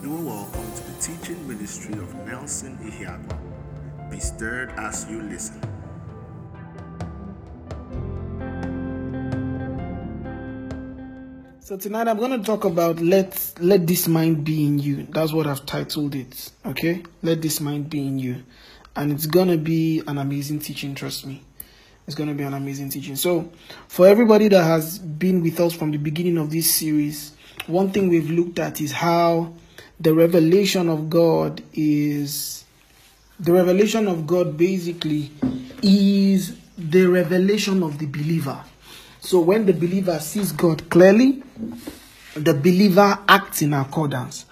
You are welcome to the teaching ministry of Nelson Ihiagwa. Be stirred as you listen. So tonight I'm going to talk about let let this mind be in you. That's what I've titled it. Okay? Let this mind be in you. And it's going to be an amazing teaching, trust me. It's going to be an amazing teaching. So, for everybody that has been with us from the beginning of this series, one thing we've looked at is how the revelation of God is the revelation of God basically is the revelation of the believer. So when the believer sees God clearly, the believer acts in accordance.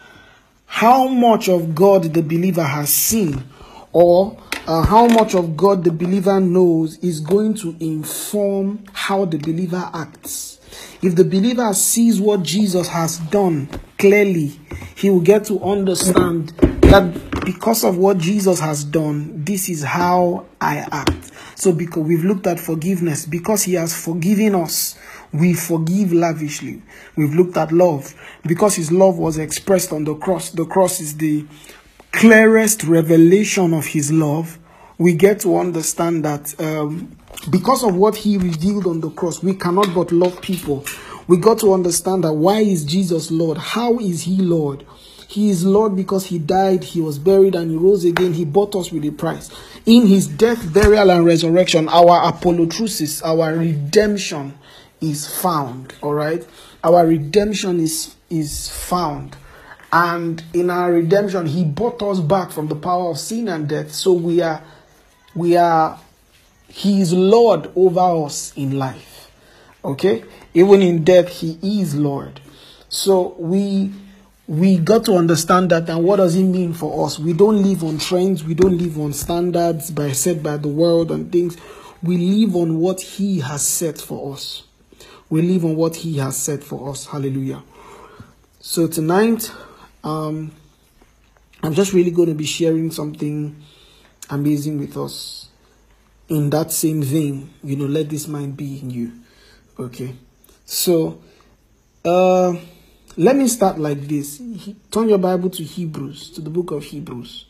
How much of God the believer has seen or uh, how much of God the believer knows is going to inform how the believer acts. If the believer sees what Jesus has done clearly, he will get to understand that because of what Jesus has done, this is how I act. So because we've looked at forgiveness, because he has forgiven us, we forgive lavishly. We've looked at love, because his love was expressed on the cross. The cross is the clearest revelation of his love. We get to understand that um, because of what he revealed on the cross, we cannot but love people. We got to understand that why is Jesus Lord? How is he Lord? He is Lord because he died, he was buried, and he rose again. He bought us with a price. In his death, burial, and resurrection, our apolutrosis, our redemption is found. All right, our redemption is is found, and in our redemption, he bought us back from the power of sin and death. So we are, we are, he is Lord over us in life. Okay, even in death, he is Lord. So we we got to understand that. And what does it mean for us? We don't live on trends. We don't live on standards by set by the world and things. We live on what he has set for us. We live on what he has set for us. Hallelujah. So tonight um i'm just really going to be sharing something amazing with us. In that same vein you know let this mind be in you. Okay so uh let me start like this. Turn your Bible to Hebrews, to the book of Hebrews.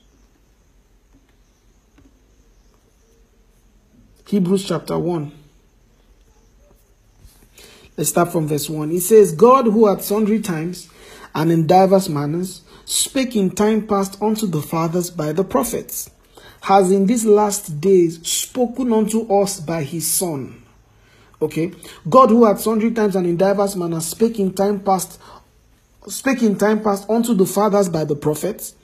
Hebrews chapter 1. Let's start from verse 1. It says, God who at sundry times and in divers manners spake in time past unto the fathers by the prophets, has in these last days spoken unto us by his Son. Okay. God who at sundry times and in divers manners spake in time past spake in time past unto the fathers by the prophets,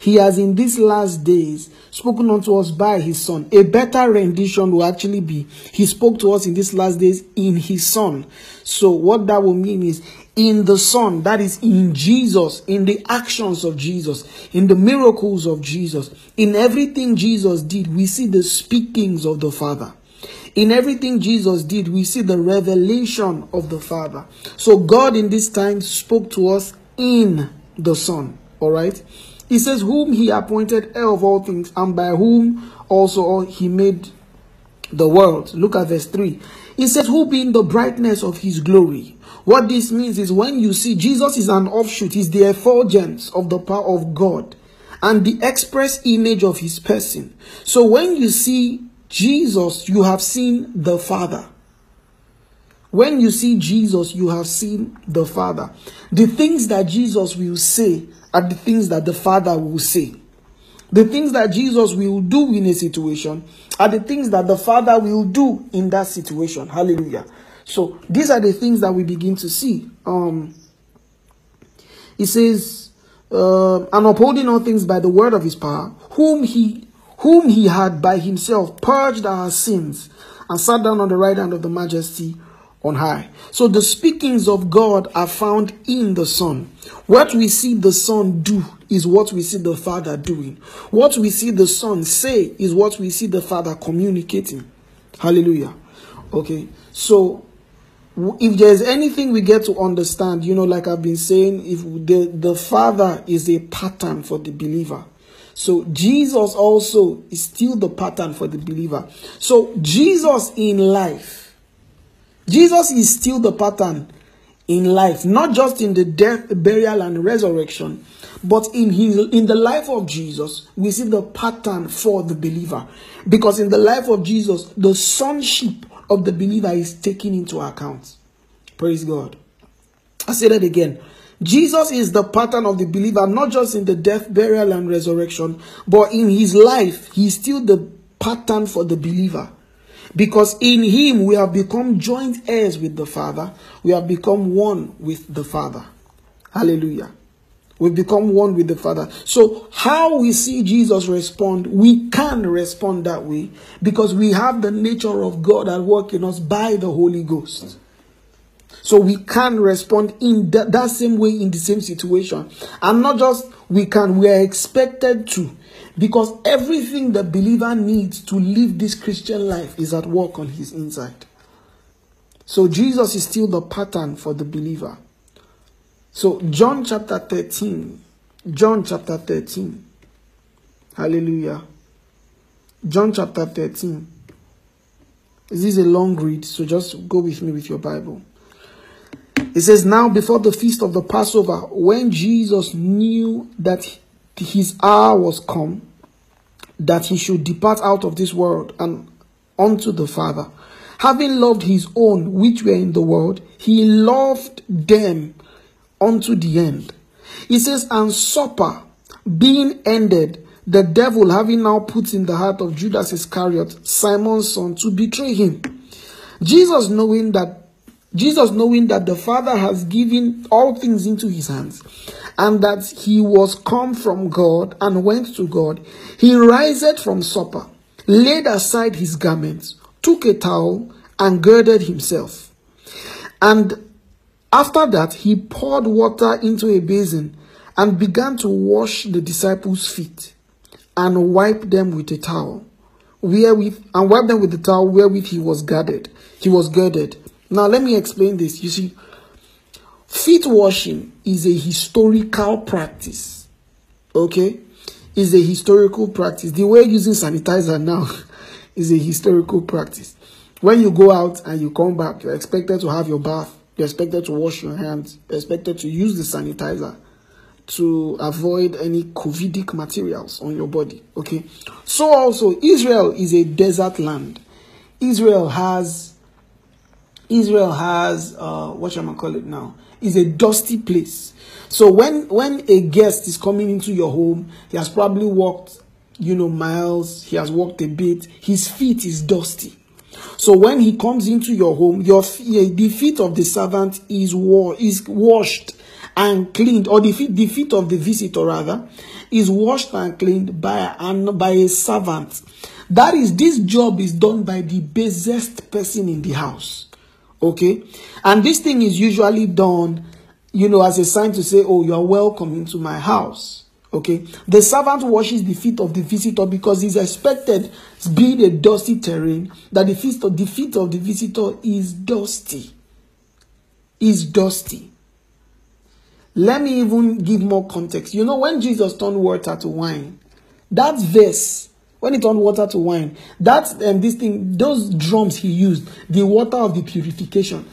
he has in these last days spoken unto us by his son. A better rendition will actually be he spoke to us in these last days in his son. So what that will mean is in the son, that is in Jesus, in the actions of Jesus, in the miracles of Jesus, in everything Jesus did, we see the speakings of the Father. In everything Jesus did, we see the revelation of the Father. So God in this time spoke to us in the Son. All right. He says, Whom he appointed heir of all things, and by whom also he made the world. Look at verse 3. He says, Who being the brightness of his glory. What this means is when you see Jesus is an offshoot, he's the effulgence of the power of God and the express image of his person. So when you see Jesus, you have seen the Father. When you see Jesus, you have seen the Father. The things that Jesus will say are the things that the Father will say. The things that Jesus will do in a situation are the things that the Father will do in that situation. Hallelujah. So these are the things that we begin to see. Um, he says, uh, and upholding all things by the word of his power, whom he whom he had by himself purged our sins and sat down on the right hand of the majesty on high. So the speakings of God are found in the Son. What we see the Son do is what we see the Father doing. What we see the Son say is what we see the Father communicating. Hallelujah. Okay. So if there's anything we get to understand, you know, like I've been saying, if the, the Father is a pattern for the believer. So Jesus also is still the pattern for the believer. So Jesus in life, Jesus is still the pattern in life, not just in the death, burial, and resurrection, but in his in the life of Jesus, we see the pattern for the believer. Because in the life of Jesus, the sonship of the believer is taken into account. Praise God. I say that again. Jesus is the pattern of the believer, not just in the death, burial, and resurrection, but in his life, he's still the pattern for the believer. Because in him we have become joint heirs with the Father, we have become one with the Father. Hallelujah. We've become one with the Father. So, how we see Jesus respond, we can respond that way because we have the nature of God at work in us by the Holy Ghost. So we can respond in that, same way in the same situation. And not just we can, we are expected to. Because everything the believer needs to live this Christian life is at work on his inside. So Jesus is still the pattern for the believer. So John chapter 13. John chapter 13. Hallelujah. John chapter 13. This is a long read, so just go with me with your Bible. It says, Now before the feast of the Passover, when Jesus knew that his hour was come, that he should depart out of this world and unto the Father, having loved his own which were in the world, he loved them unto the end. He says, And supper being ended, the devil having now put in the heart of Judas Iscariot, Simon's son, to betray him. Jesus knowing that Jesus, knowing that the Father has given all things into his hands, and that he was come from God and went to God, he rised from supper, laid aside his garments, took a towel, and girded himself. And after that, he poured water into a basin and began to wash the disciples' feet and wipe them with a towel, wherewith and wipe them with the towel wherewith he was girded. He was girded. Now, let me explain this. You see, feet washing is a historical practice. Okay? Is a historical practice. The way using sanitizer now is a historical practice. When you go out and you come back, you're expected to have your bath, you're expected to wash your hands, you're expected to use the sanitizer to avoid any COVIDic materials on your body. Okay? So, also, Israel is a desert land. Israel has Israel has uh, what shall I call it now? Is a dusty place. So when when a guest is coming into your home, he has probably walked, you know, miles. He has walked a bit. His feet is dusty. So when he comes into your home, your the feet of the servant is wa- is washed and cleaned, or the feet the feet of the visitor rather is washed and cleaned by and by a servant. That is, this job is done by the basest person in the house. Okay? And this thing is usually done, you know, as a sign to say, oh, you are welcome into my house. Okay? The servant washes the feet of the visitor because he's expected, being a dusty terrain, that the feet of the feet of the visitor is dusty. Is dusty. Let me even give more context. You know, when Jesus turned water to wine, that verse when he turned water to wine, that and um, this thing, those drums he used, the water of the purification.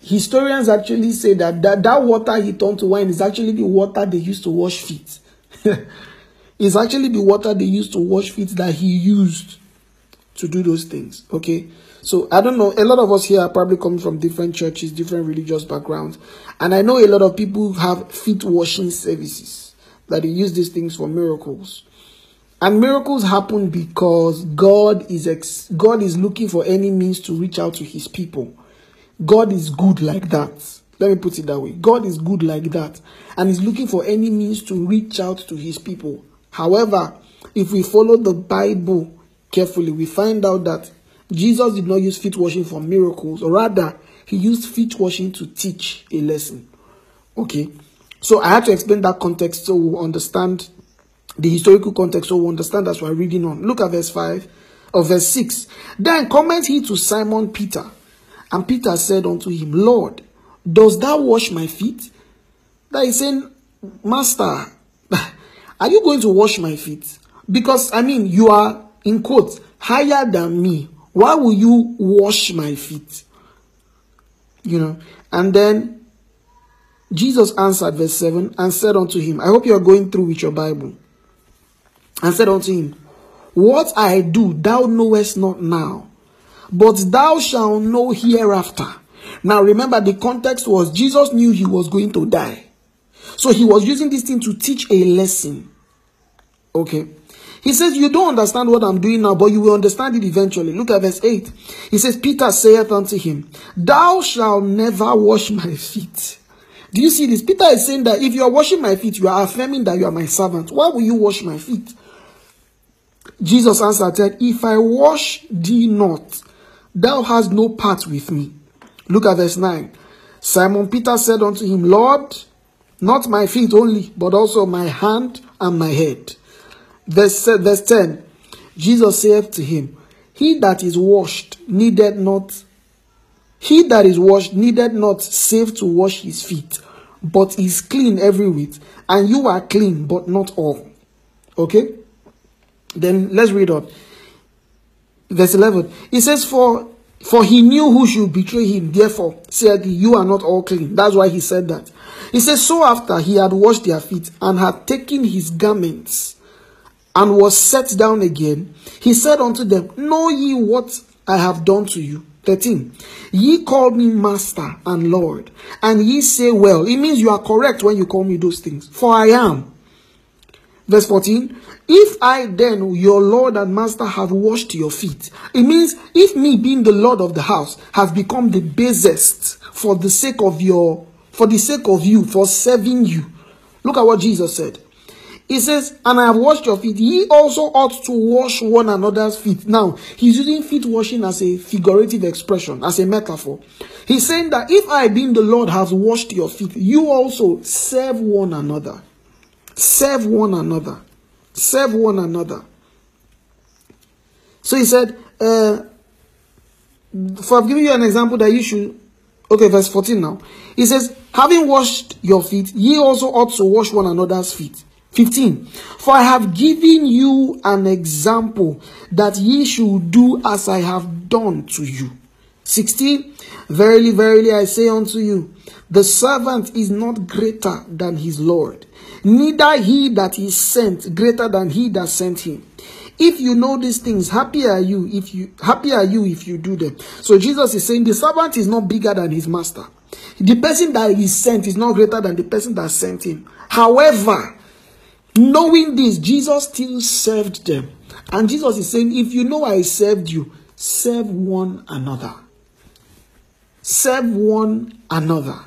Historians actually say that, that that water he turned to wine is actually the water they used to wash feet. it's actually the water they used to wash feet that he used to do those things. Okay. So I don't know. A lot of us here are probably coming from different churches, different religious backgrounds. And I know a lot of people have feet washing services that they use these things for miracles. And miracles happen because God is ex- God is looking for any means to reach out to his people. God is good like that. Let me put it that way. God is good like that and is looking for any means to reach out to his people. However, if we follow the Bible carefully, we find out that Jesus did not use feet washing for miracles, or rather, he used feet washing to teach a lesson. Okay, so I had to explain that context so we understand the historical context so we understand as we're reading on. Look at verse 5 or verse 6. Then comment he to Simon Peter, and Peter said unto him, Lord, does thou wash my feet? That is saying, Master, are you going to wash my feet? Because I mean, you are in quotes higher than me. Why will you wash my feet? You know, and then Jesus answered, verse 7, and said unto him, I hope you are going through with your Bible. And said unto him, What I do thou knowest not now, but thou shalt know hereafter. Now remember, the context was Jesus knew he was going to die. So he was using this thing to teach a lesson. Okay. He says, You don't understand what I'm doing now, but you will understand it eventually. Look at verse 8. He says, Peter saith unto him, Thou shalt never wash my feet. Do you see this? Peter is saying that if you are washing my feet, you are affirming that you are my servant. Why will you wash my feet? Jesus answered, If I wash thee not, thou hast no part with me. Look at verse 9. Simon Peter said unto him, Lord, not my feet only, but also my hand and my head. Verse, verse 10 Jesus saith to him, He that is washed needed not he that is washed needed not save to wash his feet, but is clean every whit, and you are clean, but not all. Okay? Then let's read on. Verse 11. It says, For for he knew who should betray him, therefore said he, You are not all clean. That's why he said that. He says, So after he had washed their feet and had taken his garments and was set down again, he said unto them, Know ye what I have done to you? 13. Ye called me master and Lord, and ye say, Well, it means you are correct when you call me those things, for I am. Verse 14. If I then, your Lord and Master, have washed your feet, it means if me being the Lord of the house has become the basest for the sake of your, for the sake of you, for serving you. Look at what Jesus said. He says, And I have washed your feet. Ye also ought to wash one another's feet. Now, he's using feet washing as a figurative expression, as a metaphor. He's saying that if I, being the Lord, have washed your feet, you also serve one another. Serve one another. Serve one another. So he said, uh, For I've given you an example that you should. Okay, verse 14 now. He says, Having washed your feet, ye also ought to wash one another's feet. 15. For I have given you an example that ye should do as I have done to you. 16. Verily, verily, I say unto you, the servant is not greater than his Lord, neither he that is sent greater than he that sent him. If you know these things, happy are you if you happy are you if you do them. So Jesus is saying the servant is not bigger than his master. The person that is sent is not greater than the person that sent him. However, Knowing this, Jesus still served them. And Jesus is saying, if you know I served you, serve one another. Serve one another.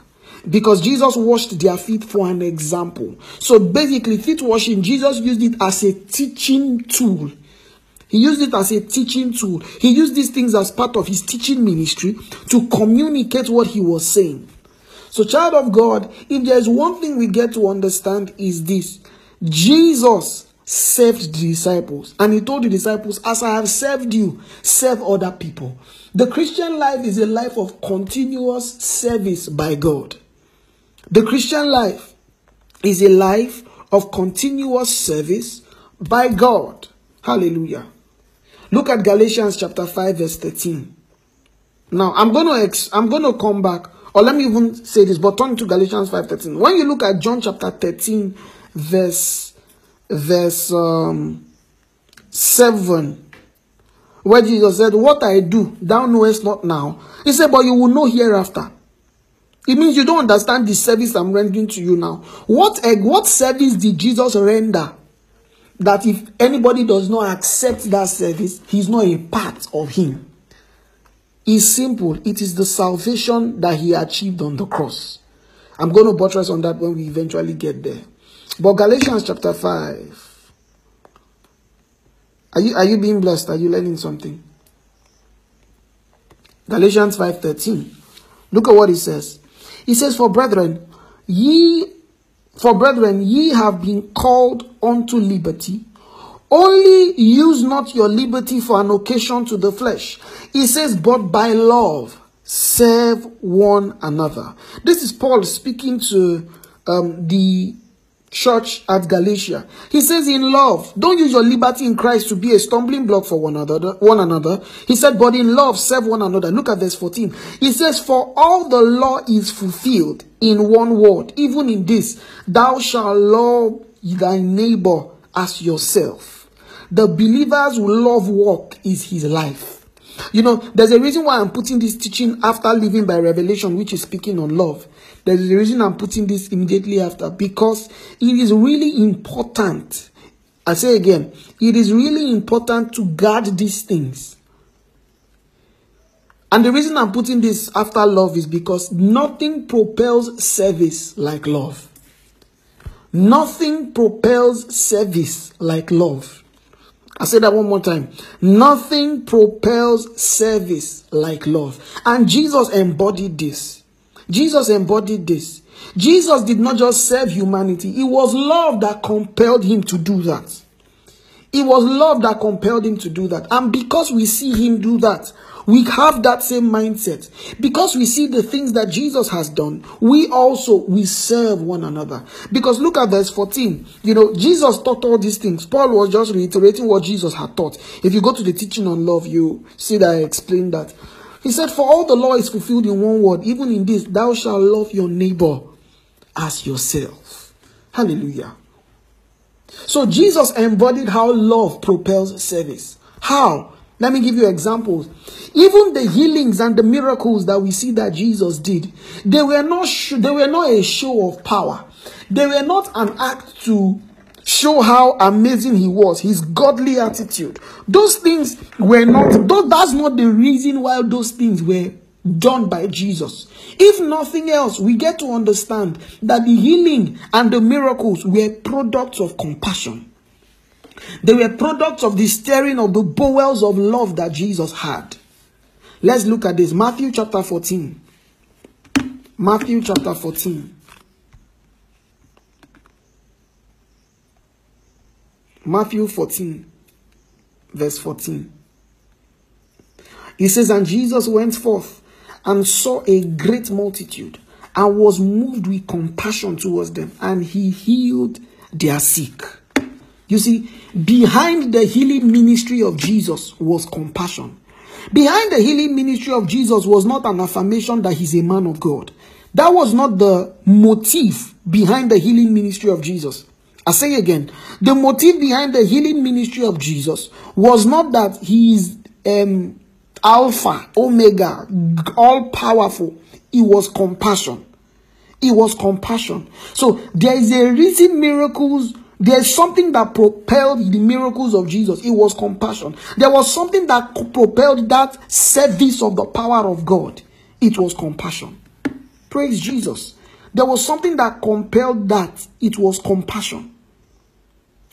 Because Jesus washed their feet for an example. So basically, feet washing, Jesus used it as a teaching tool. He used it as a teaching tool. He used these things as part of his teaching ministry to communicate what he was saying. So, child of God, if there is one thing we get to understand is this Jesus saved the disciples and he told the disciples, As I have served you, serve other people. The Christian life is a life of continuous service by God. The Christian life is a life of continuous service by God. Hallelujah. Look at Galatians chapter 5 verse 13. Now, I'm going to ex- I'm going to come back or let me even say this but turn to Galatians 5:13. When you look at John chapter 13 verse verse um, 7 where Jesus said, What I do, thou knowest not now. He said, But you will know hereafter. It means you don't understand the service I'm rendering to you now. What, what service did Jesus render? That if anybody does not accept that service, he's not a part of him. It's simple. It is the salvation that he achieved on the cross. I'm going to buttress on that when we eventually get there. But Galatians chapter 5. Are you, are you being blessed? Are you learning something? Galatians 5:13. Look at what he says. He says, For brethren, ye for brethren, ye have been called unto liberty. Only use not your liberty for an occasion to the flesh. He says, but by love serve one another. This is Paul speaking to um, the church at Galatia. He says, in love, don't use your liberty in Christ to be a stumbling block for one another. One another. He said, but in love, serve one another. Look at verse 14. He says, for all the law is fulfilled in one word, even in this, thou shalt love thy neighbor as yourself. The believer's love walk is his life. You know, there's a reason why I'm putting this teaching after living by revelation, which is speaking on love. There's a reason I'm putting this immediately after because it is really important. I say again, it is really important to guard these things. And the reason I'm putting this after love is because nothing propels service like love. Nothing propels service like love. I say that one more time. Nothing propels service like love. And Jesus embodied this. Jesus embodied this. Jesus did not just serve humanity, it was love that compelled him to do that. It was love that compelled him to do that. And because we see him do that, we have that same mindset. Because we see the things that Jesus has done, we also we serve one another. Because look at verse 14. You know, Jesus taught all these things. Paul was just reiterating what Jesus had taught. If you go to the teaching on love, you see that I explained that. He said, For all the law is fulfilled in one word, even in this, thou shalt love your neighbor as yourself. Hallelujah. So Jesus embodied how love propels service. How? Let me give you examples. Even the healings and the miracles that we see that Jesus did, they were not they were not a show of power. They were not an act to show how amazing he was, his godly attitude. Those things were not, though that's not the reason why those things were done by Jesus. If nothing else, we get to understand that the healing and the miracles were products of compassion. They were products of the stirring of the bowels of love that Jesus had. Let's look at this. Matthew chapter 14. Matthew chapter 14. Matthew 14, verse 14. He says, And Jesus went forth and saw a great multitude and was moved with compassion towards them, and he healed their sick. You see, behind the healing ministry of Jesus was compassion. Behind the healing ministry of Jesus was not an affirmation that he's a man of God. That was not the motive behind the healing ministry of Jesus. I say again, the motive behind the healing ministry of Jesus was not that he is um, Alpha, Omega, all powerful. It was compassion. It was compassion. So there is a reason miracles. There's something that propelled the miracles of Jesus. It was compassion. There was something that propelled that service of the power of God. It was compassion. Praise Jesus. There was something that compelled that. It was compassion.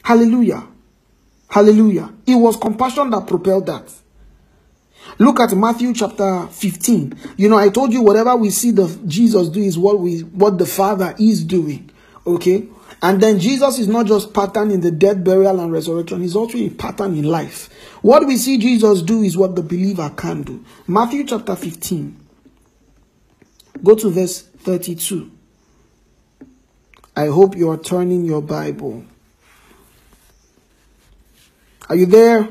Hallelujah. Hallelujah. It was compassion that propelled that. Look at Matthew chapter 15. You know, I told you whatever we see the Jesus do is what we what the Father is doing. Okay? And then Jesus is not just pattern in the death, burial, and resurrection, he's also a pattern in life. What we see Jesus do is what the believer can do. Matthew chapter 15. Go to verse 32. I hope you are turning your Bible. Are you there?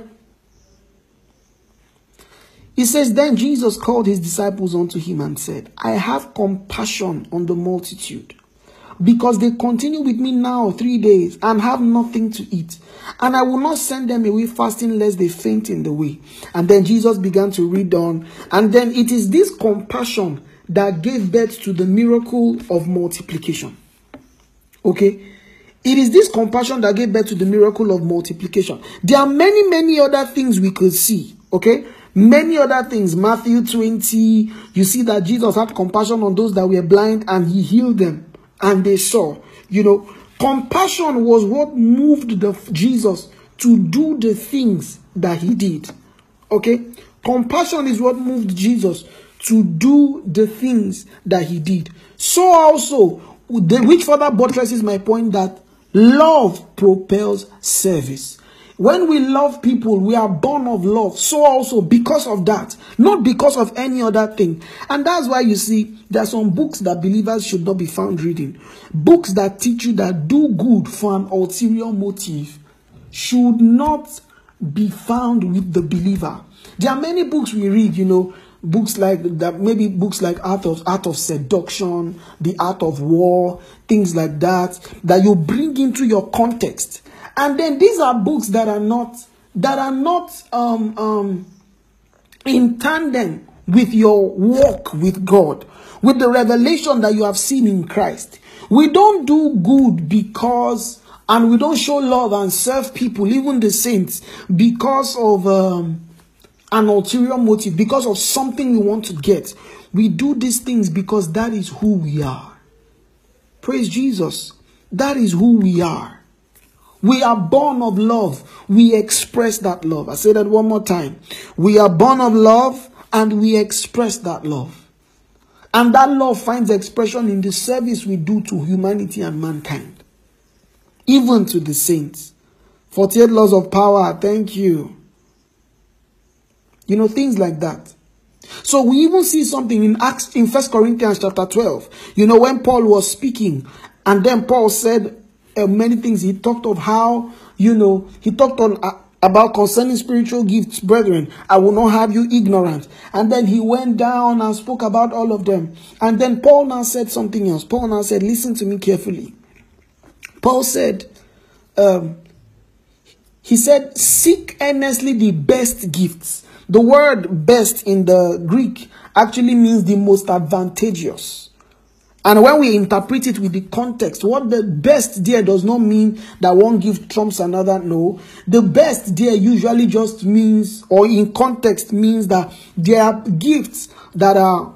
He says, Then Jesus called his disciples unto him and said, I have compassion on the multitude, because they continue with me now three days and have nothing to eat. And I will not send them away fasting lest they faint in the way. And then Jesus began to read on. And then it is this compassion that gave birth to the miracle of multiplication. Okay? It is this compassion that gave birth to the miracle of multiplication. There are many, many other things we could see. Okay? Many other things. Matthew 20, you see that Jesus had compassion on those that were blind and he healed them and they saw. You know, compassion was what moved the Jesus to do the things that he did. Okay? Compassion is what moved Jesus to do the things that he did. So also, which further buttresses my point that Love propels service. When we love people, we are born of love. So also because of that, not because of any other thing. And that's why you see there are some books that believers should not be found reading. Books that teach you that do good for an ulterior motive should not be found with the believer. There are many books we read, you know, books like that maybe books like art of art of seduction the art of war things like that that you bring into your context and then these are books that are not that are not um, um, in tandem with your walk with God, with the revelation that you have seen in Christ. We don't do good because, and we don't show love and serve people, even the saints, because of um, an ulterior motive, because of something we want to get. We do these things because that is who we are. Praise Jesus. That is who we are. We are born of love. We express that love. I say that one more time. We are born of love and we express that love. And that love finds expression in the service we do to humanity and mankind, even to the saints. 48 laws of power, thank you. You know, things like that. So we even see something in Acts in First Corinthians chapter 12. You know, when Paul was speaking, and then Paul said, uh, many things. He talked of how, you know, he talked on uh, about concerning spiritual gifts, brethren. I will not have you ignorant. And then he went down and spoke about all of them. And then Paul now said something else. Paul now said, listen to me carefully. Paul said, um, he said, seek earnestly the best gifts. The word best in the Greek actually means the most advantageous. And when we interpret it with the context, what the best there does not mean that one gift trumps another. No. The best there usually just means, or in context means that there are gifts that are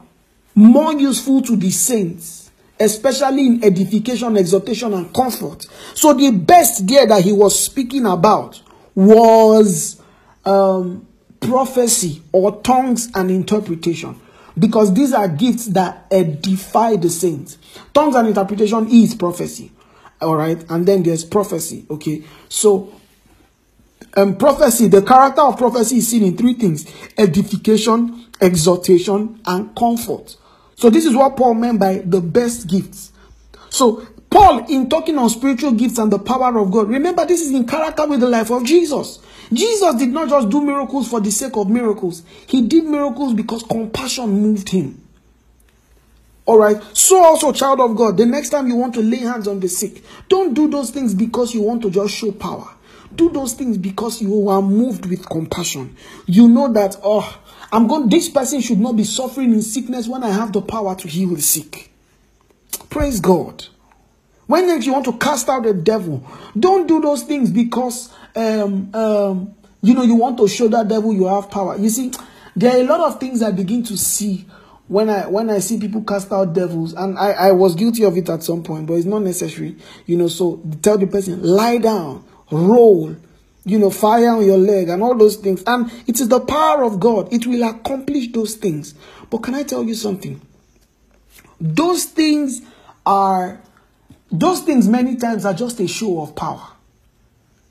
more useful to the saints, especially in edification, exhortation, and comfort. So the best there that he was speaking about was um, prophecy or tongues and interpretation because these are gifts that edify the saints. Tongues and interpretation is prophecy. All right, and then there's prophecy. Okay, so um, prophecy, the character of prophecy is seen in three things edification, exhortation, and comfort. So, this is what Paul meant by the best gifts. So, Paul, in talking on spiritual gifts and the power of God, remember this is in character with the life of Jesus. Jesus did not just do miracles for the sake of miracles, he did miracles because compassion moved him. All right. So, also, child of God, the next time you want to lay hands on the sick, don't do those things because you want to just show power. Do those things because you are moved with compassion. You know that, oh, I'm going, this person should not be suffering in sickness when I have the power to heal the sick. Praise God. When you want to cast out the devil, don't do those things because um, um, you know you want to show that devil you have power. You see, there are a lot of things I begin to see when I when I see people cast out devils, and I, I was guilty of it at some point, but it's not necessary, you know. So tell the person, lie down, roll, you know, fire on your leg, and all those things. And it is the power of God, it will accomplish those things. But can I tell you something? Those things are those things many times are just a show of power.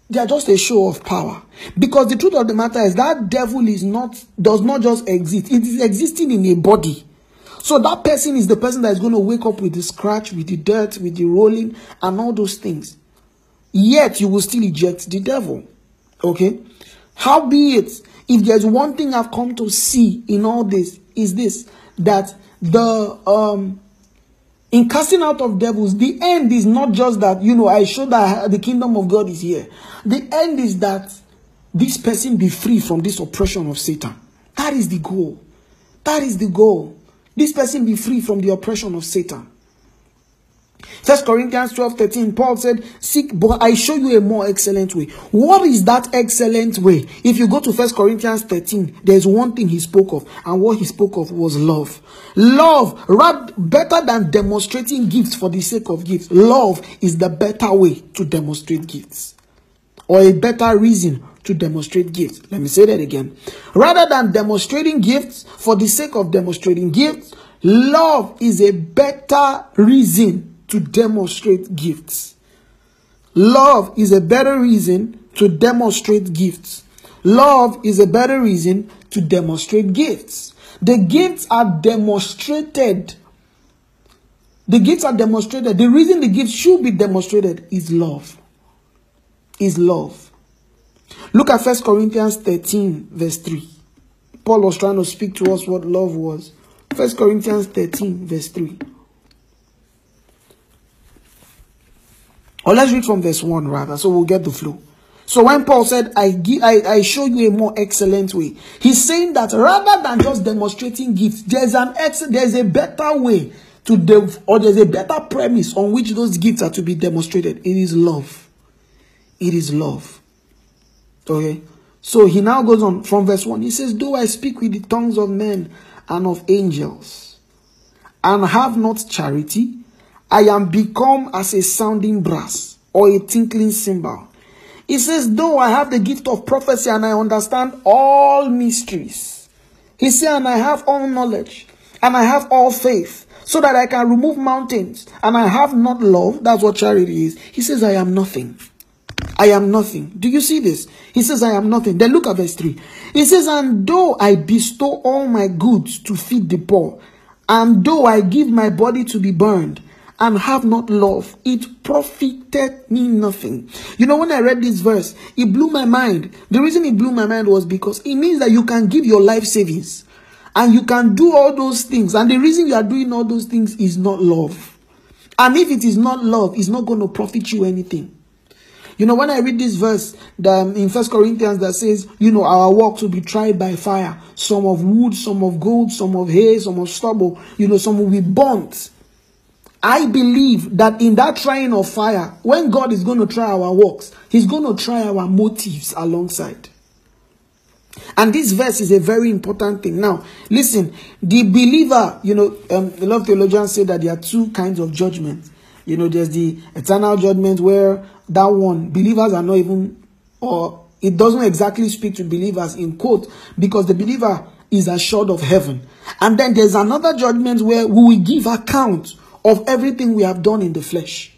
They are just a show of power. Because the truth of the matter is that devil is not does not just exist. It is existing in a body. So that person is the person that is going to wake up with the scratch, with the dirt, with the rolling, and all those things. Yet you will still eject the devil. Okay? How be it, if there's one thing I've come to see in all this, is this that the um in casting out of devils, the end is not just that, you know, I show that the kingdom of God is here. The end is that this person be free from this oppression of Satan. That is the goal. That is the goal. This person be free from the oppression of Satan. First Corinthians 12 13, Paul said, Seek, but I show you a more excellent way. What is that excellent way? If you go to First Corinthians 13, there's one thing he spoke of, and what he spoke of was love. Love, rather better than demonstrating gifts for the sake of gifts. Love is the better way to demonstrate gifts, or a better reason to demonstrate gifts. Let me say that again. Rather than demonstrating gifts for the sake of demonstrating gifts, love is a better reason to demonstrate gifts. Love is a better reason to demonstrate gifts. Love is a better reason to demonstrate gifts. The gifts are demonstrated. The gifts are demonstrated. The reason the gifts should be demonstrated is love. Is love. Look at First Corinthians 13, verse 3. Paul was trying to speak to us what love was. First Corinthians 13, verse 3. Or let's read from verse 1 rather, so we'll get the flow. So when Paul said, I, give, I, I show you a more excellent way, he's saying that rather than just demonstrating gifts, there's an ex- there's a better way to dev- or there's a better premise on which those gifts are to be demonstrated. It is love. It is love. Okay. So he now goes on from verse 1. He says, Though I speak with the tongues of men and of angels, and have not charity, I am become as a sounding brass or a tinkling cymbal. He says, Though I have the gift of prophecy and I understand all mysteries, he said, and I have all knowledge, and I have all faith, so that I can remove mountains, and I have not love. That's what charity is. He says, I am nothing. I am nothing. Do you see this? He says, I am nothing. Then look at verse 3. He says, And though I bestow all my goods to feed the poor, and though I give my body to be burned, and have not love, it profited me nothing. You know, when I read this verse, it blew my mind. The reason it blew my mind was because it means that you can give your life savings and you can do all those things. And the reason you are doing all those things is not love. And if it is not love, it's not going to profit you anything. You know, when I read this verse the, um, in First Corinthians that says, you know, our works will be tried by fire, some of wood, some of gold, some of hay, some of stubble, you know, some will be burnt. I believe that in that trying of fire, when God is going to try our works, He's going to try our motives alongside. And this verse is a very important thing. Now, listen, the believer, you know, um, a lot of theologians say that there are two kinds of judgment. You know, there's the eternal judgment where that one, believers are not even, or it doesn't exactly speak to believers in quote, because the believer is assured of heaven. And then there's another judgment where we will give account of everything we have done in the flesh.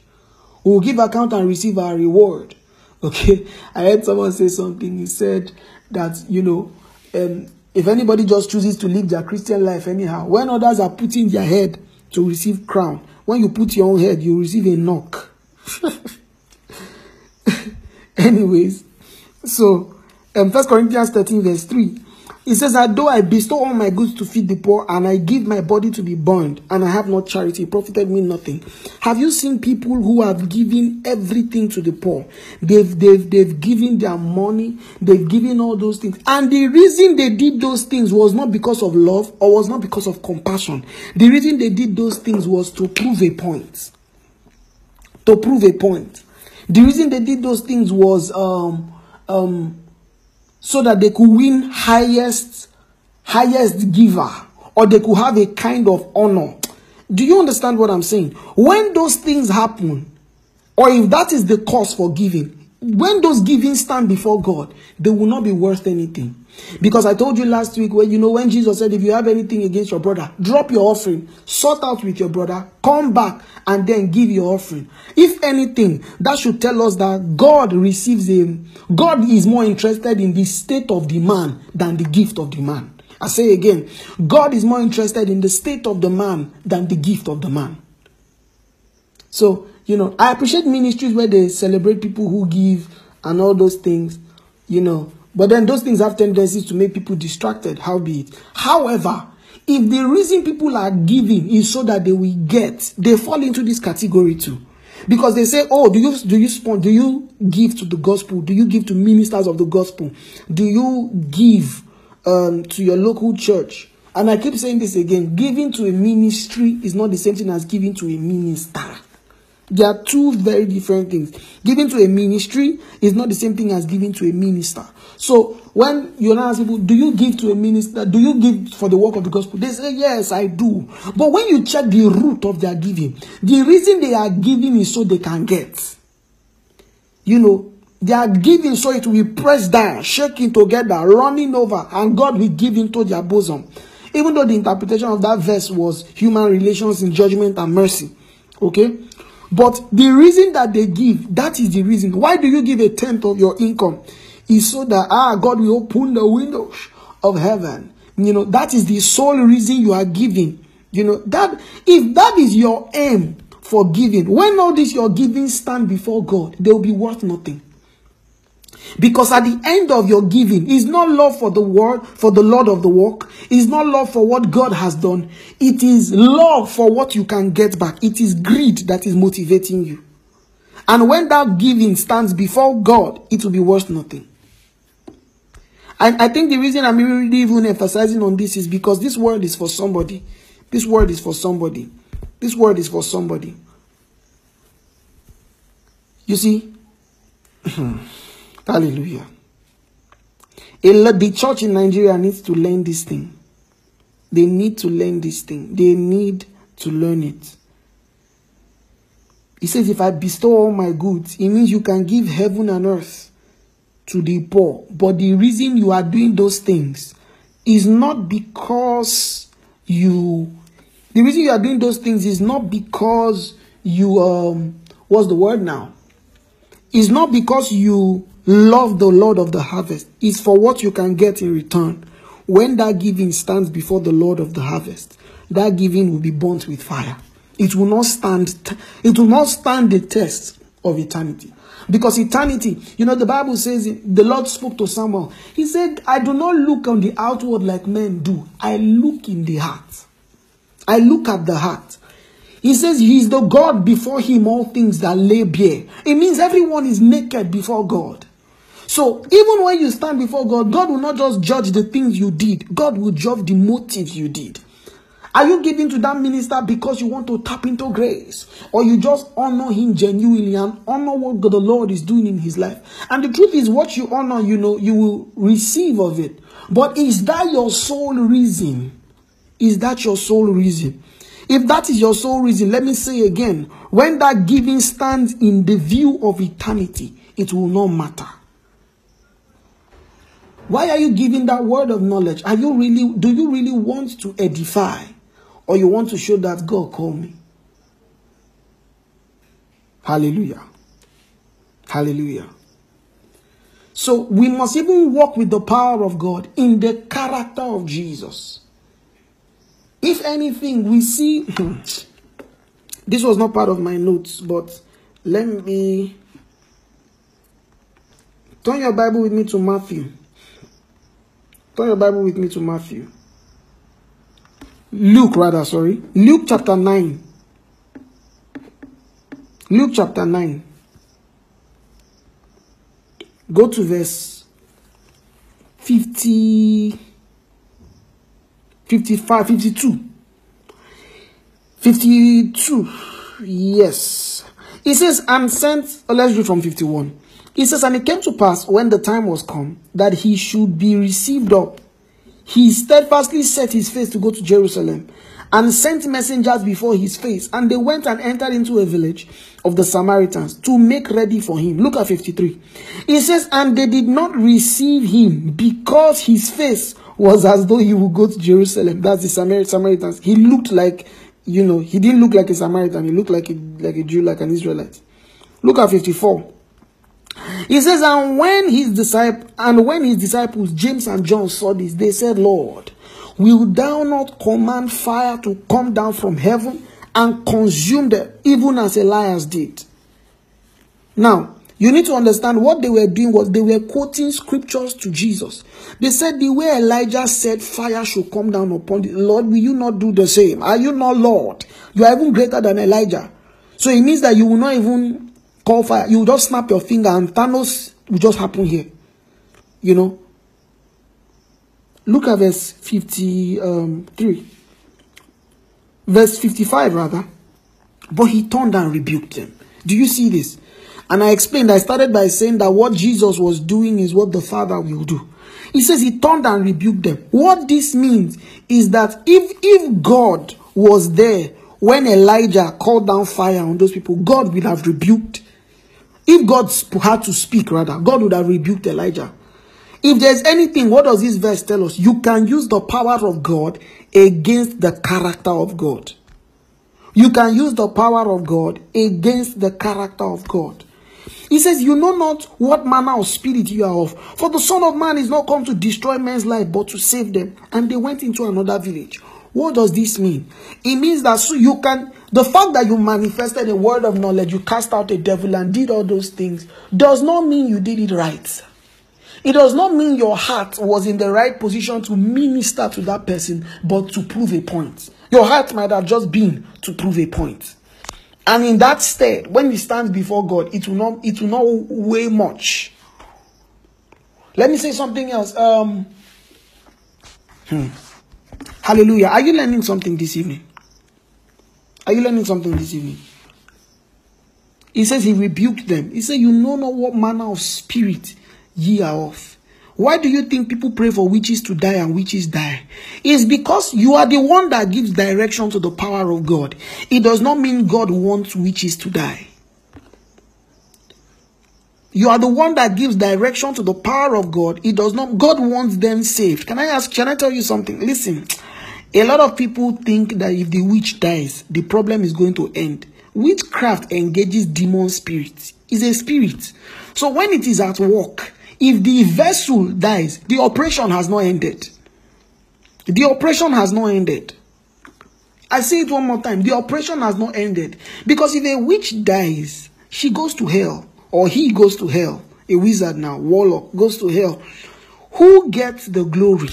We will give account and receive our reward. Okay, I heard someone say something. He said that you know, um, if anybody just chooses to live their Christian life anyhow, when others are putting their head to receive crown, when you put your own head, you receive a knock. Anyways, so um, First Corinthians 13, verse 3 it says that though I bestow all my goods to feed the poor and I give my body to be burned and I have not charity, it profited me nothing. Have you seen people who have given everything to the poor? They've, they've, they've given their money, they've given all those things. And the reason they did those things was not because of love or was not because of compassion. The reason they did those things was to prove a point. To prove a point. The reason they did those things was um, um, so that they could win highest highest giver or they could have a kind of honor. Do you understand what i'm saying? When those things happen or if that is the cause for giving when those giving stand before god they will not be worth anything because I told you last week when you know when Jesus said, if you have anything against your brother, drop your offering, sort out with your brother, come back, and then give your offering. If anything, that should tell us that God receives him. God is more interested in the state of the man than the gift of the man. I say again, God is more interested in the state of the man than the gift of the man. So, you know, I appreciate ministries where they celebrate people who give and all those things, you know. But then those things have tendencies to make people distracted, how be it. However, if the reason people are giving is so that they will get, they fall into this category too. Because they say, oh, do you do you spawn, do you give to the gospel? Do you give to ministers of the gospel? Do you give um, to your local church? And I keep saying this again: giving to a ministry is not the same thing as giving to a minister. There are two very different things. Giving to a ministry is not the same thing as giving to a minister. So when you ask people, do you give to a minister? Do you give for the work of the gospel? They say, yes, I do. But when you check the root of their giving, the reason they are giving is so they can get. You know, they are giving so it will be pressed down, shaking together, running over, and God will give into their bosom. Even though the interpretation of that verse was human relations in judgment and mercy. Okay? But the reason that they give, that is the reason. Why do you give a tenth of your income? Is so that ah God will open the windows of heaven. You know, that is the sole reason you are giving. You know, that if that is your aim for giving, when all this your giving stand before God, they will be worth nothing. Because at the end of your giving is not love for the world, for the Lord of the work. Is not love for what God has done. It is love for what you can get back. It is greed that is motivating you. And when that giving stands before God, it will be worth nothing. And I think the reason I'm really even emphasizing on this is because this word is for somebody. This word is for somebody. This word is for somebody. You see? Hallelujah. The church in Nigeria needs to learn this thing. They need to learn this thing. They need to learn it. He says, If I bestow all my goods, it means you can give heaven and earth to the poor. But the reason you are doing those things is not because you. The reason you are doing those things is not because you um what's the word now? It's not because you Love the Lord of the harvest is for what you can get in return. When that giving stands before the Lord of the harvest, that giving will be burnt with fire. It will not stand, it will not stand the test of eternity. Because eternity, you know, the Bible says the Lord spoke to Samuel. He said, I do not look on the outward like men do. I look in the heart. I look at the heart. He says he is the God before him all things that lay bare. It means everyone is naked before God. So even when you stand before God, God will not just judge the things you did, God will judge the motives you did. Are you giving to that minister because you want to tap into grace? Or you just honor him genuinely and honor what the Lord is doing in his life? And the truth is, what you honor, you know, you will receive of it. But is that your sole reason? Is that your sole reason? If that is your sole reason, let me say again when that giving stands in the view of eternity, it will not matter. Why are you giving that word of knowledge? Are you really do you really want to edify or you want to show that God called me? Hallelujah. Hallelujah. So we must even walk with the power of God in the character of Jesus. If anything, we see this was not part of my notes, but let me turn your Bible with me to Matthew. Turn your Bible with me to Matthew. Luke, rather, sorry. Luke chapter 9. Luke chapter 9. Go to verse 50, 55, 52. 52. Yes. It says, and sent, oh, let's read from 51. He says, And it came to pass when the time was come that he should be received up. He steadfastly set his face to go to Jerusalem and sent messengers before his face. And they went and entered into a village of the Samaritans to make ready for him. Look at 53. He says, And they did not receive him because his face was as though he would go to Jerusalem. That's the Samaritans. He looked like, you know, he didn't look like a Samaritan. He looked like a, like a Jew, like an Israelite. Look at 54. He says, and when his disciples and when his disciples James and John saw this, they said, Lord, will thou not command fire to come down from heaven and consume them, even as Elias did? Now, you need to understand what they were doing was they were quoting scriptures to Jesus. They said the way Elijah said fire should come down upon the Lord, will you not do the same? Are you not Lord? You are even greater than Elijah. So it means that you will not even call fire. You just snap your finger and Thanos will just happen here. You know. Look at verse 53. Um, verse 55 rather. But he turned and rebuked them. Do you see this? And I explained, I started by saying that what Jesus was doing is what the Father will do. He says he turned and rebuked them. What this means is that if if God was there when Elijah called down fire on those people, God would have rebuked if God had to speak, rather, God would have rebuked Elijah. If there's anything, what does this verse tell us? You can use the power of God against the character of God. You can use the power of God against the character of God. He says, You know not what manner of spirit you are of. For the Son of Man is not come to destroy men's life, but to save them. And they went into another village. What does this mean? It means that so you can, the fact that you manifested a word of knowledge, you cast out a devil and did all those things, does not mean you did it right. It does not mean your heart was in the right position to minister to that person, but to prove a point. Your heart might have just been to prove a point. And in that state, when he stands before God, it will not it will not weigh much. Let me say something else. Um, hmm. Hallelujah. Are you learning something this evening? Are you learning something this evening? He says he rebuked them. He said, You know not what manner of spirit ye are of. Why do you think people pray for witches to die and witches die? It's because you are the one that gives direction to the power of God. It does not mean God wants witches to die. You are the one that gives direction to the power of God. It does not, God wants them saved. Can I ask, can I tell you something? Listen, a lot of people think that if the witch dies, the problem is going to end. Witchcraft engages demon spirits. It's a spirit. So when it is at work, if the vessel dies, the operation has not ended. The operation has not ended. I say it one more time. The operation has not ended. Because if a witch dies, she goes to hell. Or he goes to hell. A wizard now, warlock, goes to hell. Who gets the glory?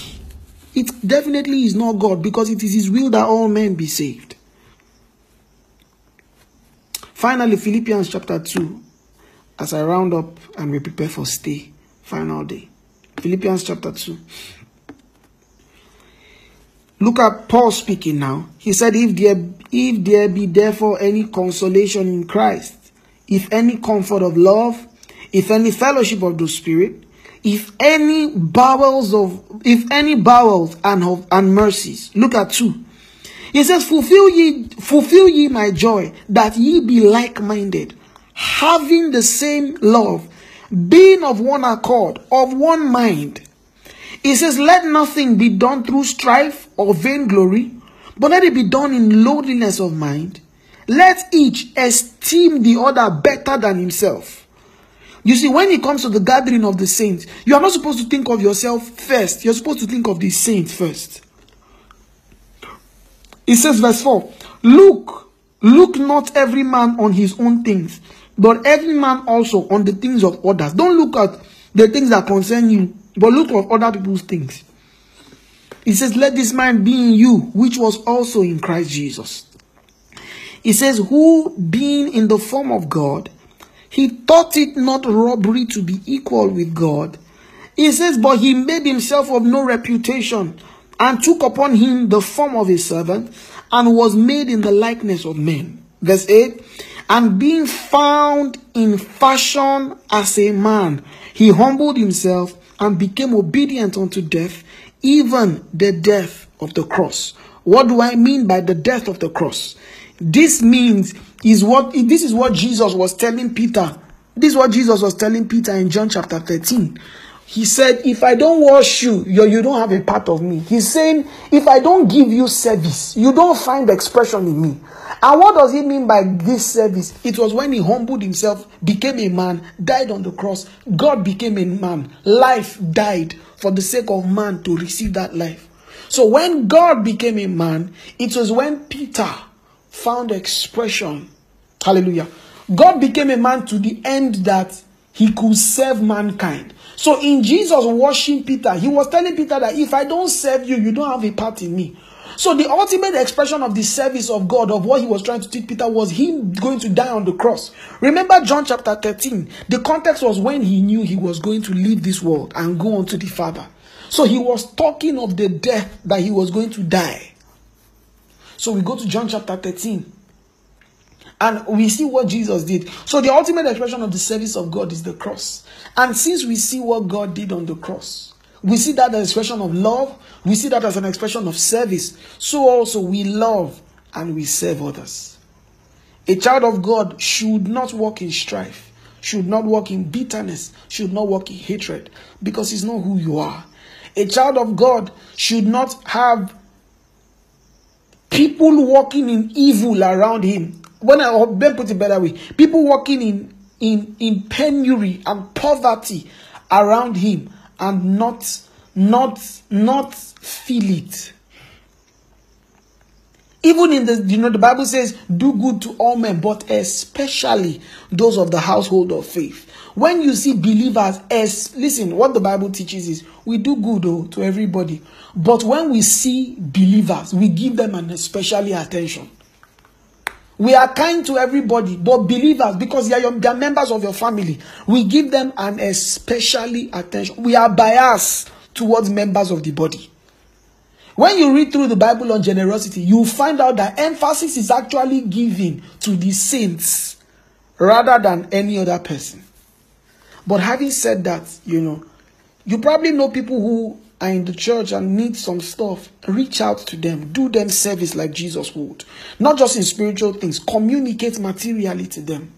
It definitely is not God because it is His will that all men be saved. Finally, Philippians chapter 2, as I round up and we prepare for stay, final day. Philippians chapter 2. Look at Paul speaking now. He said, If there, if there be therefore any consolation in Christ, if any comfort of love, if any fellowship of the Spirit, if any bowels of if any bowels and of and mercies look at two. He says fulfill ye fulfill ye my joy that ye be like-minded having the same love being of one accord of one mind. He says let nothing be done through strife or vainglory but let it be done in lowliness of mind. Let each esteem the other better than himself you see, when it comes to the gathering of the saints, you are not supposed to think of yourself first. You're supposed to think of the saints first. It says, verse 4 Look, look not every man on his own things, but every man also on the things of others. Don't look at the things that concern you, but look at other people's things. It says, Let this mind be in you, which was also in Christ Jesus. It says, Who being in the form of God, he thought it not robbery to be equal with God. He says, But he made himself of no reputation and took upon him the form of a servant and was made in the likeness of men. Verse 8 And being found in fashion as a man, he humbled himself and became obedient unto death, even the death of the cross. What do I mean by the death of the cross? This means is what this is what Jesus was telling Peter. This is what Jesus was telling Peter in John chapter 13. He said, If I don't wash you, you, you don't have a part of me. He's saying, If I don't give you service, you don't find expression in me. And what does he mean by this service? It was when he humbled himself, became a man, died on the cross. God became a man. Life died for the sake of man to receive that life. So when God became a man, it was when Peter found expression. Hallelujah. God became a man to the end that he could serve mankind. So in Jesus washing Peter, he was telling Peter that if I don't serve you, you don't have a part in me. So the ultimate expression of the service of God, of what he was trying to teach Peter, was him going to die on the cross. Remember John chapter 13. The context was when he knew he was going to leave this world and go on to the Father. So he was talking of the death that he was going to die. So we go to John chapter 13 and we see what Jesus did. So the ultimate expression of the service of God is the cross. And since we see what God did on the cross, we see that as an expression of love, we see that as an expression of service. So also we love and we serve others. A child of God should not walk in strife, should not walk in bitterness, should not walk in hatred, because it's not who you are. A child of God should not have people walking in evil around him. When I then put it better way, people walking in in in penury and poverty around him and not not not feel it. Even in the, you know, the Bible says, do good to all men, but especially those of the household of faith. When you see believers, as listen, what the Bible teaches is we do good oh, to everybody, but when we see believers, we give them an especially attention. We are kind to everybody, but believers, because they are, your, they are members of your family, we give them an especially attention. We are biased towards members of the body. When you read through the Bible on generosity, you find out that emphasis is actually given to the saints rather than any other person. But having said that, you know, you probably know people who are in the church and need some stuff. Reach out to them, do them service like Jesus would. Not just in spiritual things, communicate materially to them.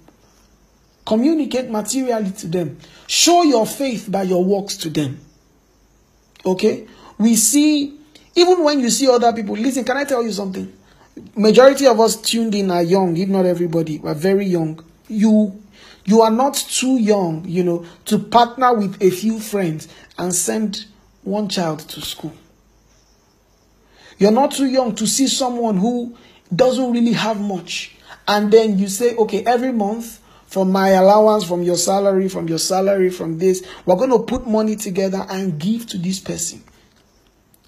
Communicate materially to them. Show your faith by your works to them. Okay? We see even when you see other people, listen, can I tell you something? Majority of us tuned in are young, if not everybody. We're very young. You you are not too young, you know, to partner with a few friends and send one child to school. You're not too young to see someone who doesn't really have much. And then you say, okay, every month from my allowance, from your salary, from your salary, from this, we're going to put money together and give to this person.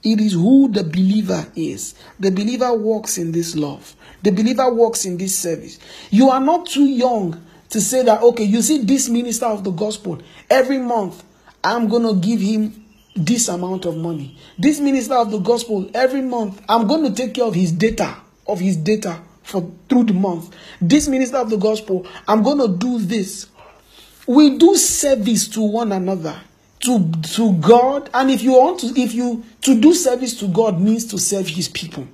It is who the believer is. The believer walks in this love. The believer walks in this service. You are not too young to say that, okay, you see this minister of the gospel, every month I'm going to give him this amount of money. This minister of the gospel, every month I'm going to take care of his data, of his data for through the month. This minister of the gospel, I'm going to do this. We do service to one another to to God and if you want to if you to do service to God means to serve his people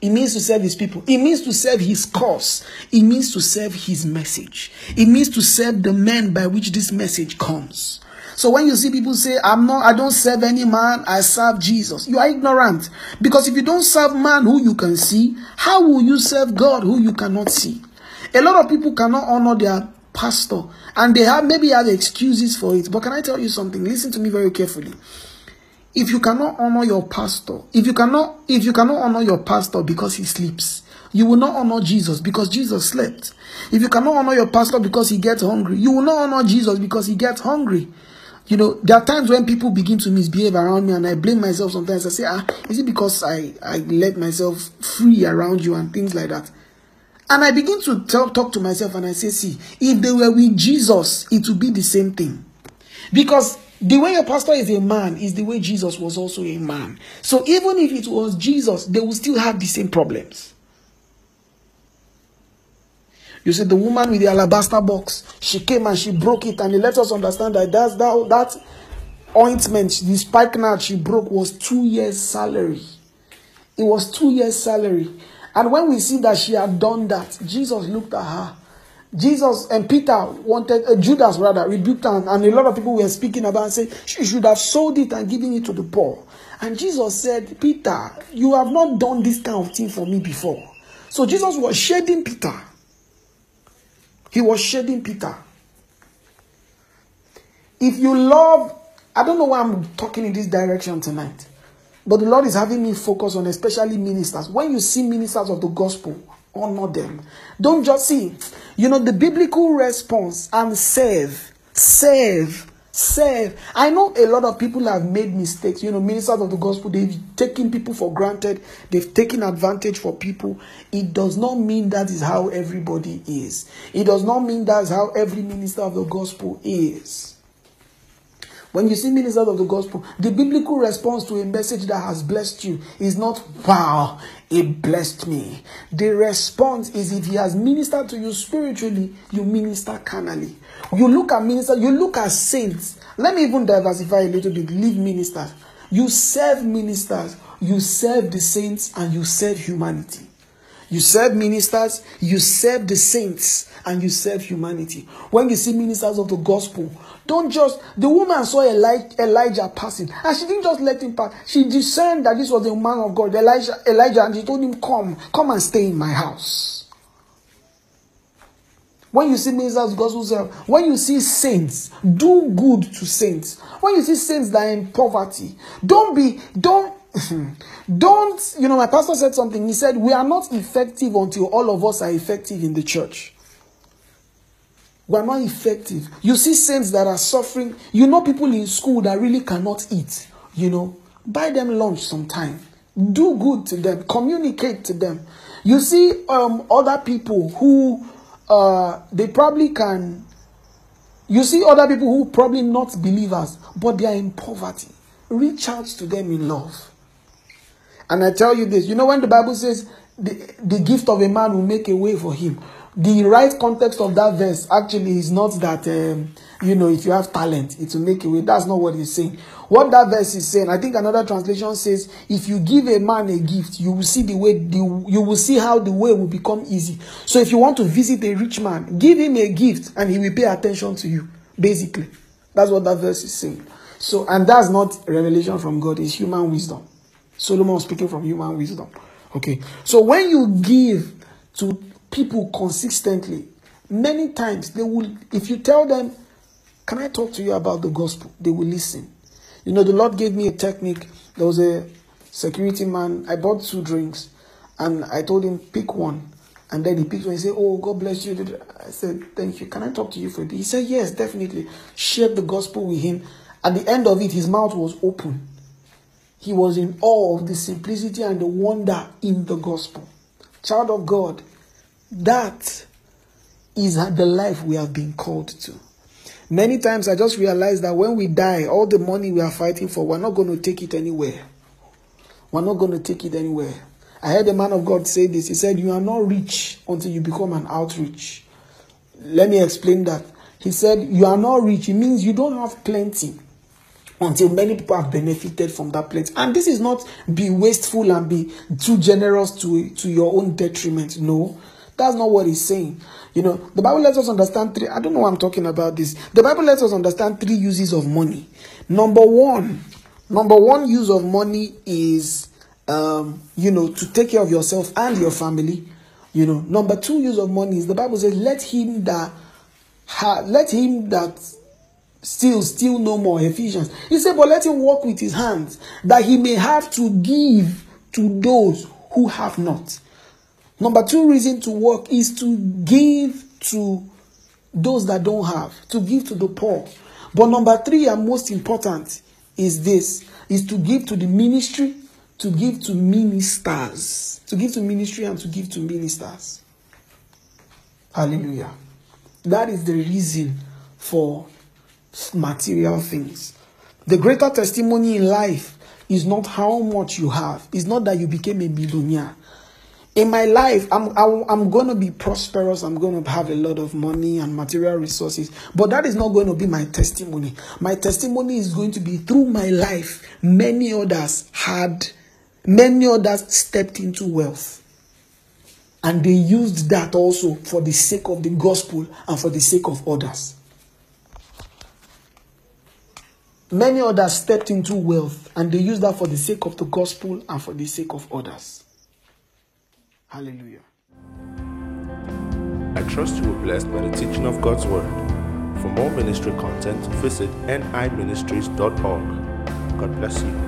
it means to serve his people. It means to serve his cause. It means to serve his message. It means to serve the man by which this message comes. So when you see people say i'm not i don't serve any man i serve jesus you are ignorant. Because if you don't serve man who you can see how will you serve god who you cannot see? A lot of people cannot honor their pastor and they have maybe have excuses for it. But can i tell you something? Listen to me very carefully if you cannot honor your pastor if you cannot if you cannot honor your pastor because he sleeps you will not honor jesus because jesus slept. If you cannot honor your pastor because he gets hungry you will not honor jesus because he gets hungry. You know there are times when people begin to misbehave around me and i blame myself sometimes. I say ah is it because i i let myself free around you and things like that? And I begin to talk, talk to myself and I say, see, if they were with Jesus, it would be the same thing. Because the way your pastor is a man is the way Jesus was also a man. So even if it was Jesus, they will still have the same problems. You see, the woman with the alabaster box, she came and she broke it, and he let us understand that that's, that, that ointment, the spikenard she broke was two years' salary. It was two years' salary. And when we see that she had done that, Jesus looked at her. Jesus and Peter wanted, uh, Judas rather, rebuked her, and a lot of people were speaking about and saying, She should have sold it and given it to the poor. And Jesus said, Peter, you have not done this kind of thing for me before. So Jesus was shedding Peter. He was shedding Peter. If you love, I don't know why I'm talking in this direction tonight. But the Lord is having me focus on especially ministers. When you see ministers of the gospel, honor them. Don't just see, you know, the biblical response and serve, serve, serve. I know a lot of people have made mistakes. You know, ministers of the gospel, they've taken people for granted, they've taken advantage for people. It does not mean that is how everybody is. It does not mean that's how every minister of the gospel is. When you see ministers of the gospel, the biblical response to a message that has blessed you is not, wow, it blessed me. The response is if he has ministered to you spiritually, you minister carnally. You look at ministers, you look at saints. Let me even diversify a little bit. Leave ministers. You serve ministers, you serve the saints, and you serve humanity. You serve ministers, you serve the saints, and you serve humanity. When you see ministers of the gospel, don't just. The woman saw Elijah, Elijah passing, and she didn't just let him pass. She discerned that this was a man of God, Elijah, Elijah, and she told him, Come, come and stay in my house. When you see ministers of gospel, when you see saints, do good to saints. When you see saints that are in poverty, don't be, don't Don't, you know, my pastor said something. He said, We are not effective until all of us are effective in the church. We are not effective. You see saints that are suffering. You know, people in school that really cannot eat. You know, buy them lunch sometime. Do good to them. Communicate to them. You see, um, other people who uh, they probably can. You see other people who probably not believers, but they are in poverty. Reach out to them in love. And I tell you this, you know, when the Bible says the, the gift of a man will make a way for him, the right context of that verse actually is not that, um, you know, if you have talent, it will make a way. That's not what he's saying. What that verse is saying, I think another translation says, if you give a man a gift, you will see the way, the, you will see how the way will become easy. So if you want to visit a rich man, give him a gift and he will pay attention to you. Basically, that's what that verse is saying. So, and that's not revelation from God, it's human wisdom. Solomon speaking from human wisdom. Okay. So when you give to people consistently, many times they will, if you tell them, Can I talk to you about the gospel? They will listen. You know, the Lord gave me a technique. There was a security man. I bought two drinks and I told him, Pick one. And then he picked one. He said, Oh, God bless you. I said, Thank you. Can I talk to you for a bit? He said, Yes, definitely. Shared the gospel with him. At the end of it, his mouth was open. He was in awe of the simplicity and the wonder in the gospel. Child of God, that is the life we have been called to. Many times I just realize that when we die, all the money we are fighting for, we're not going to take it anywhere. We're not going to take it anywhere. I heard a man of God say this. He said, You are not rich until you become an outreach. Let me explain that. He said, You are not rich. It means you don't have plenty until many people have benefited from that plenty. And this is not be wasteful and be too generous to, to your own detriment. No, that's not what he's saying. You know, the Bible lets us understand three. I don't know why I'm talking about this. The Bible lets us understand three uses of money. Number one, number one use of money is, um, you know, to take care of yourself and your family. You know, number two use of money is the Bible says, let him that ha, let him that Still, still no more. Ephesians. He said, but let him work with his hands, that he may have to give to those who have not. Number two reason to work is to give to those that don't have, to give to the poor. But number three, and most important, is this is to give to the ministry, to give to ministers, to give to ministry and to give to ministers. Hallelujah. That is the reason for material things. The greater testimony in life is not how much you have, it's not that you became a millionaire. In my life, I'm, I'm going to be prosperous. I'm going to have a lot of money and material resources. But that is not going to be my testimony. My testimony is going to be through my life. Many others had, many others stepped into wealth. And they used that also for the sake of the gospel and for the sake of others. Many others stepped into wealth and they used that for the sake of the gospel and for the sake of others. Hallelujah. I trust you were blessed by the teaching of God's Word. For more ministry content, visit niministries.org. God bless you.